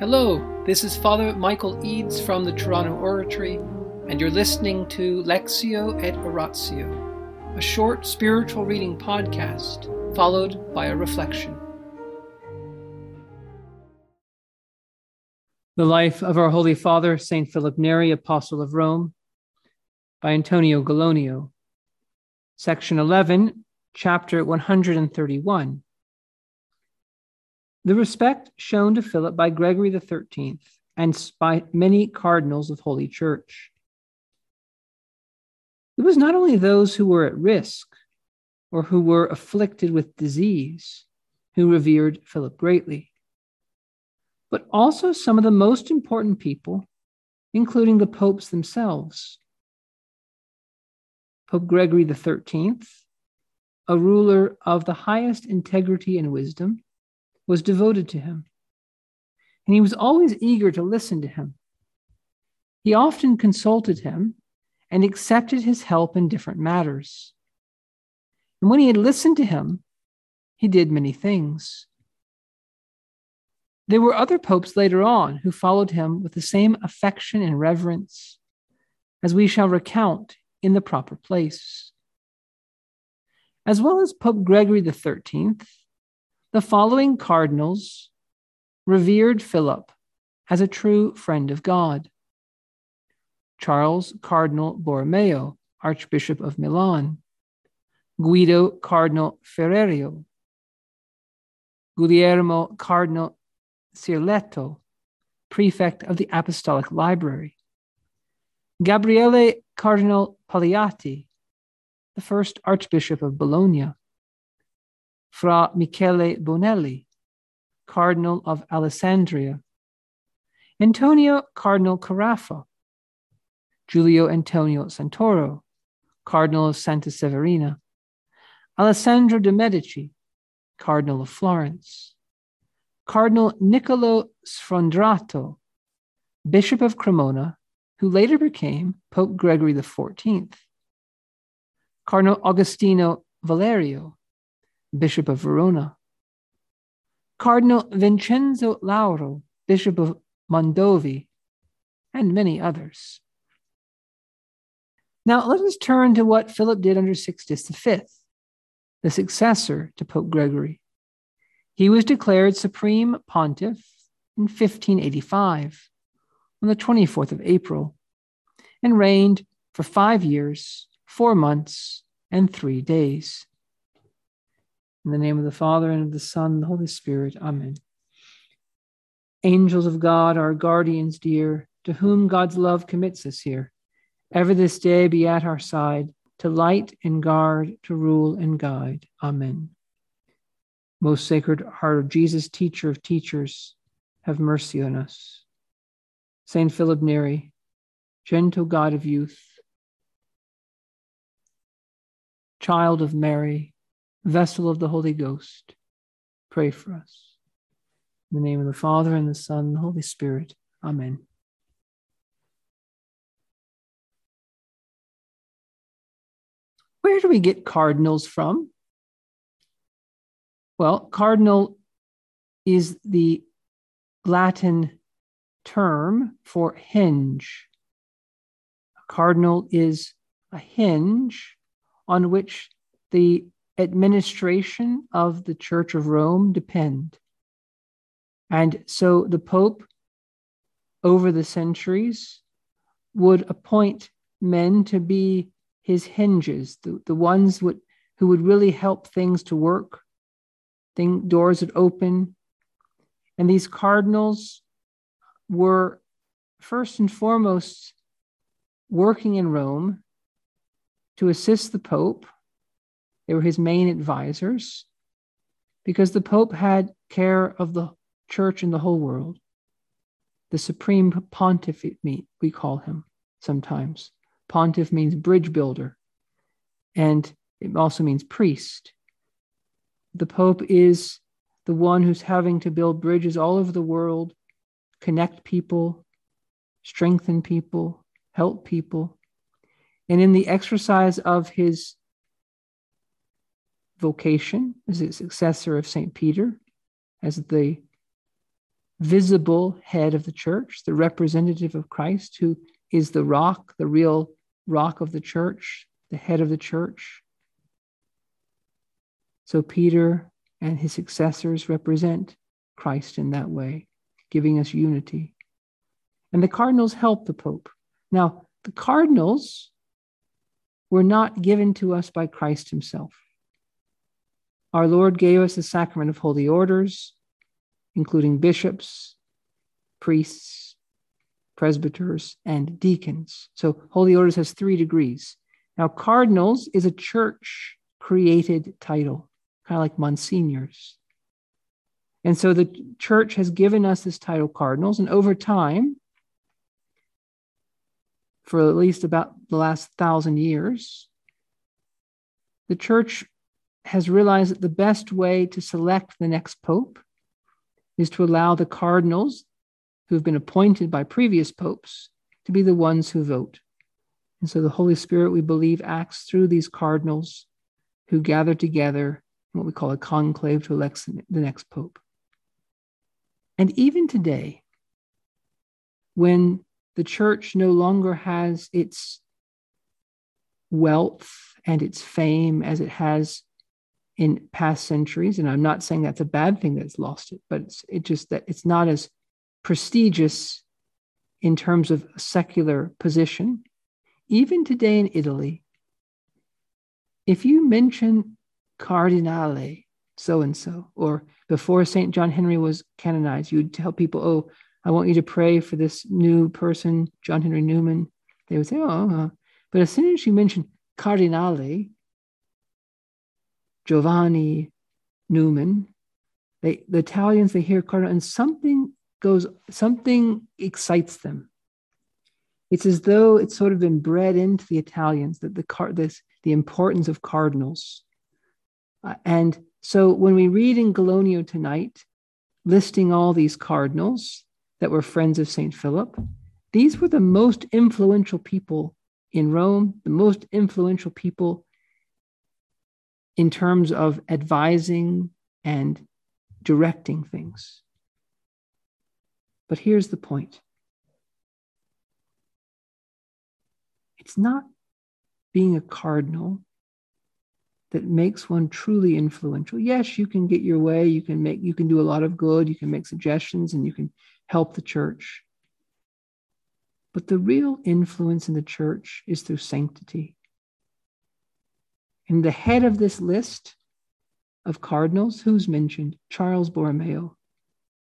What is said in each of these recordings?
Hello, this is Father Michael Eads from the Toronto Oratory, and you're listening to Lectio et Oratio, a short spiritual reading podcast followed by a reflection. The Life of Our Holy Father, St. Philip Neri, Apostle of Rome, by Antonio Gallonio. Section 11, chapter 131 the respect shown to Philip by Gregory XIII and by many cardinals of Holy Church. It was not only those who were at risk or who were afflicted with disease who revered Philip greatly, but also some of the most important people, including the popes themselves. Pope Gregory XIII, a ruler of the highest integrity and wisdom, was devoted to him, and he was always eager to listen to him. He often consulted him and accepted his help in different matters. And when he had listened to him, he did many things. There were other popes later on who followed him with the same affection and reverence, as we shall recount in the proper place. As well as Pope Gregory XIII, the following cardinals revered Philip as a true friend of God. Charles Cardinal Borromeo, Archbishop of Milan, Guido Cardinal Ferrerio, Guglielmo Cardinal Sirleto, Prefect of the Apostolic Library, Gabriele Cardinal Paleotti, the first Archbishop of Bologna, Fra Michele Bonelli, Cardinal of Alessandria, Antonio Cardinal Carafa, Giulio Antonio Santoro, Cardinal of Santa Severina, Alessandro de' Medici, Cardinal of Florence, Cardinal Niccolo Sfondrato, Bishop of Cremona, who later became Pope Gregory XIV, Cardinal Agostino Valerio, Bishop of Verona, Cardinal Vincenzo Lauro, Bishop of Mondovì, and many others. Now let us turn to what Philip did under Sixtus V, the successor to Pope Gregory. He was declared supreme pontiff in 1585 on the 24th of April and reigned for five years, four months, and three days. In the name of the Father, and of the Son, and the Holy Spirit. Amen. Angels of God, our guardians dear, to whom God's love commits us here, ever this day be at our side, to light and guard, to rule and guide. Amen. Most Sacred Heart of Jesus, teacher of teachers, have mercy on us. Saint Philip Neri, gentle God of youth, child of Mary, vessel of the Holy Ghost, pray for us. In the name of the Father, and the Son, and the Holy Spirit. Amen. Where do we get cardinals from? Well, cardinal is the Latin term for hinge. A cardinal is a hinge on which the administration of the Church of Rome depend. And so the Pope, over the centuries, would appoint men to be his hinges, the, the ones would, who would really help things to work, thing, doors would open. And these cardinals were first and foremost working in Rome to assist the Pope they were his main advisors because the Pope had care of the church in the whole world. The supreme pontiff, we call him sometimes. Pontiff means bridge builder, and it also means priest. The Pope is the one who's having to build bridges all over the world, connect people, strengthen people, help people. And in the exercise of his vocation as a successor of St. Peter, as the visible head of the church, the representative of Christ, who is the rock, the real rock of the church, the head of the church. So Peter and his successors represent Christ in that way, giving us unity. And the cardinals help the Pope. Now, the cardinals were not given to us by Christ himself. Our Lord gave us the sacrament of holy orders, including bishops, priests, presbyters, and deacons. So, holy orders has three degrees. Now, cardinals is a church created title, kind of like monsignors. And so the church has given us this title, cardinals, and over time, for at least about the last thousand years, the church has realized that the best way to select the next pope is to allow the cardinals who have been appointed by previous popes to be the ones who vote. And so the Holy Spirit, we believe, acts through these cardinals who gather together in what we call a conclave to elect the next pope. And even today, when the church no longer has its wealth and its fame as it has in past centuries, and I'm not saying that's a bad thing that's lost it, but it's it just that it's not as prestigious in terms of secular position. Even today in Italy, if you mention Cardinale so and so, or before St. John Henry was canonized, you would tell people, oh, I want you to pray for this new person, John Henry Newman. They would say, oh, uh. but as soon as you mention Cardinale, Giovanni Newman, they, the Italians, they hear Cardinal, and something goes, something excites them. It's as though it's sort of been bred into the Italians that the this the importance of cardinals. Uh, and so when we read in Gallonio tonight, listing all these cardinals that were friends of St. Philip, these were the most influential people in Rome, the most influential people in terms of advising and directing things. But here's the point it's not being a cardinal that makes one truly influential. Yes, you can get your way, you can make you can do a lot of good, you can make suggestions and you can help the church. But the real influence in the church is through sanctity. And the head of this list of cardinals, who's mentioned? Charles Borromeo.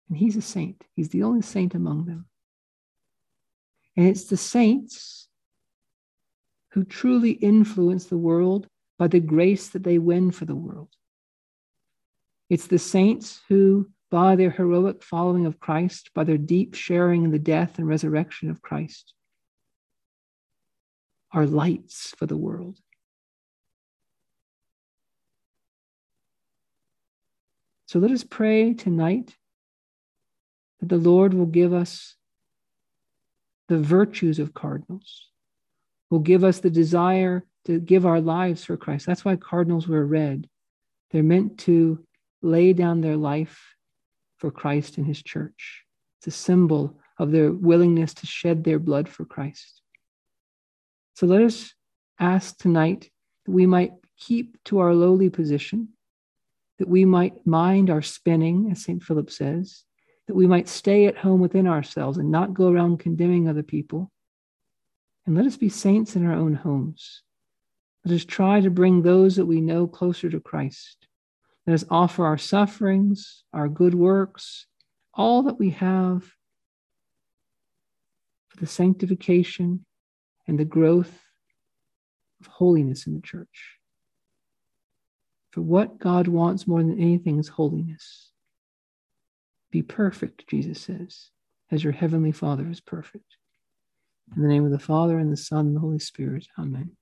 And he's a saint. He's the only saint among them. And it's the saints who truly influence the world by the grace that they win for the world. It's the saints who, by their heroic following of Christ, by their deep sharing in the death and resurrection of Christ, are lights for the world. So let us pray tonight that the Lord will give us the virtues of cardinals will give us the desire to give our lives for Christ. That's why cardinals wear red. They're meant to lay down their life for Christ and his church. It's a symbol of their willingness to shed their blood for Christ. So let us ask tonight that we might keep to our lowly position, that we might mind our spinning, as St. Philip says, that we might stay at home within ourselves and not go around condemning other people, and let us be saints in our own homes. Let us try to bring those that we know closer to Christ. Let us offer our sufferings, our good works, all that we have for the sanctification and the growth of holiness in the church. For what God wants more than anything is holiness. Be perfect, Jesus says, as your heavenly Father is perfect. In the name of the Father, and the Son, and the Holy Spirit. Amen.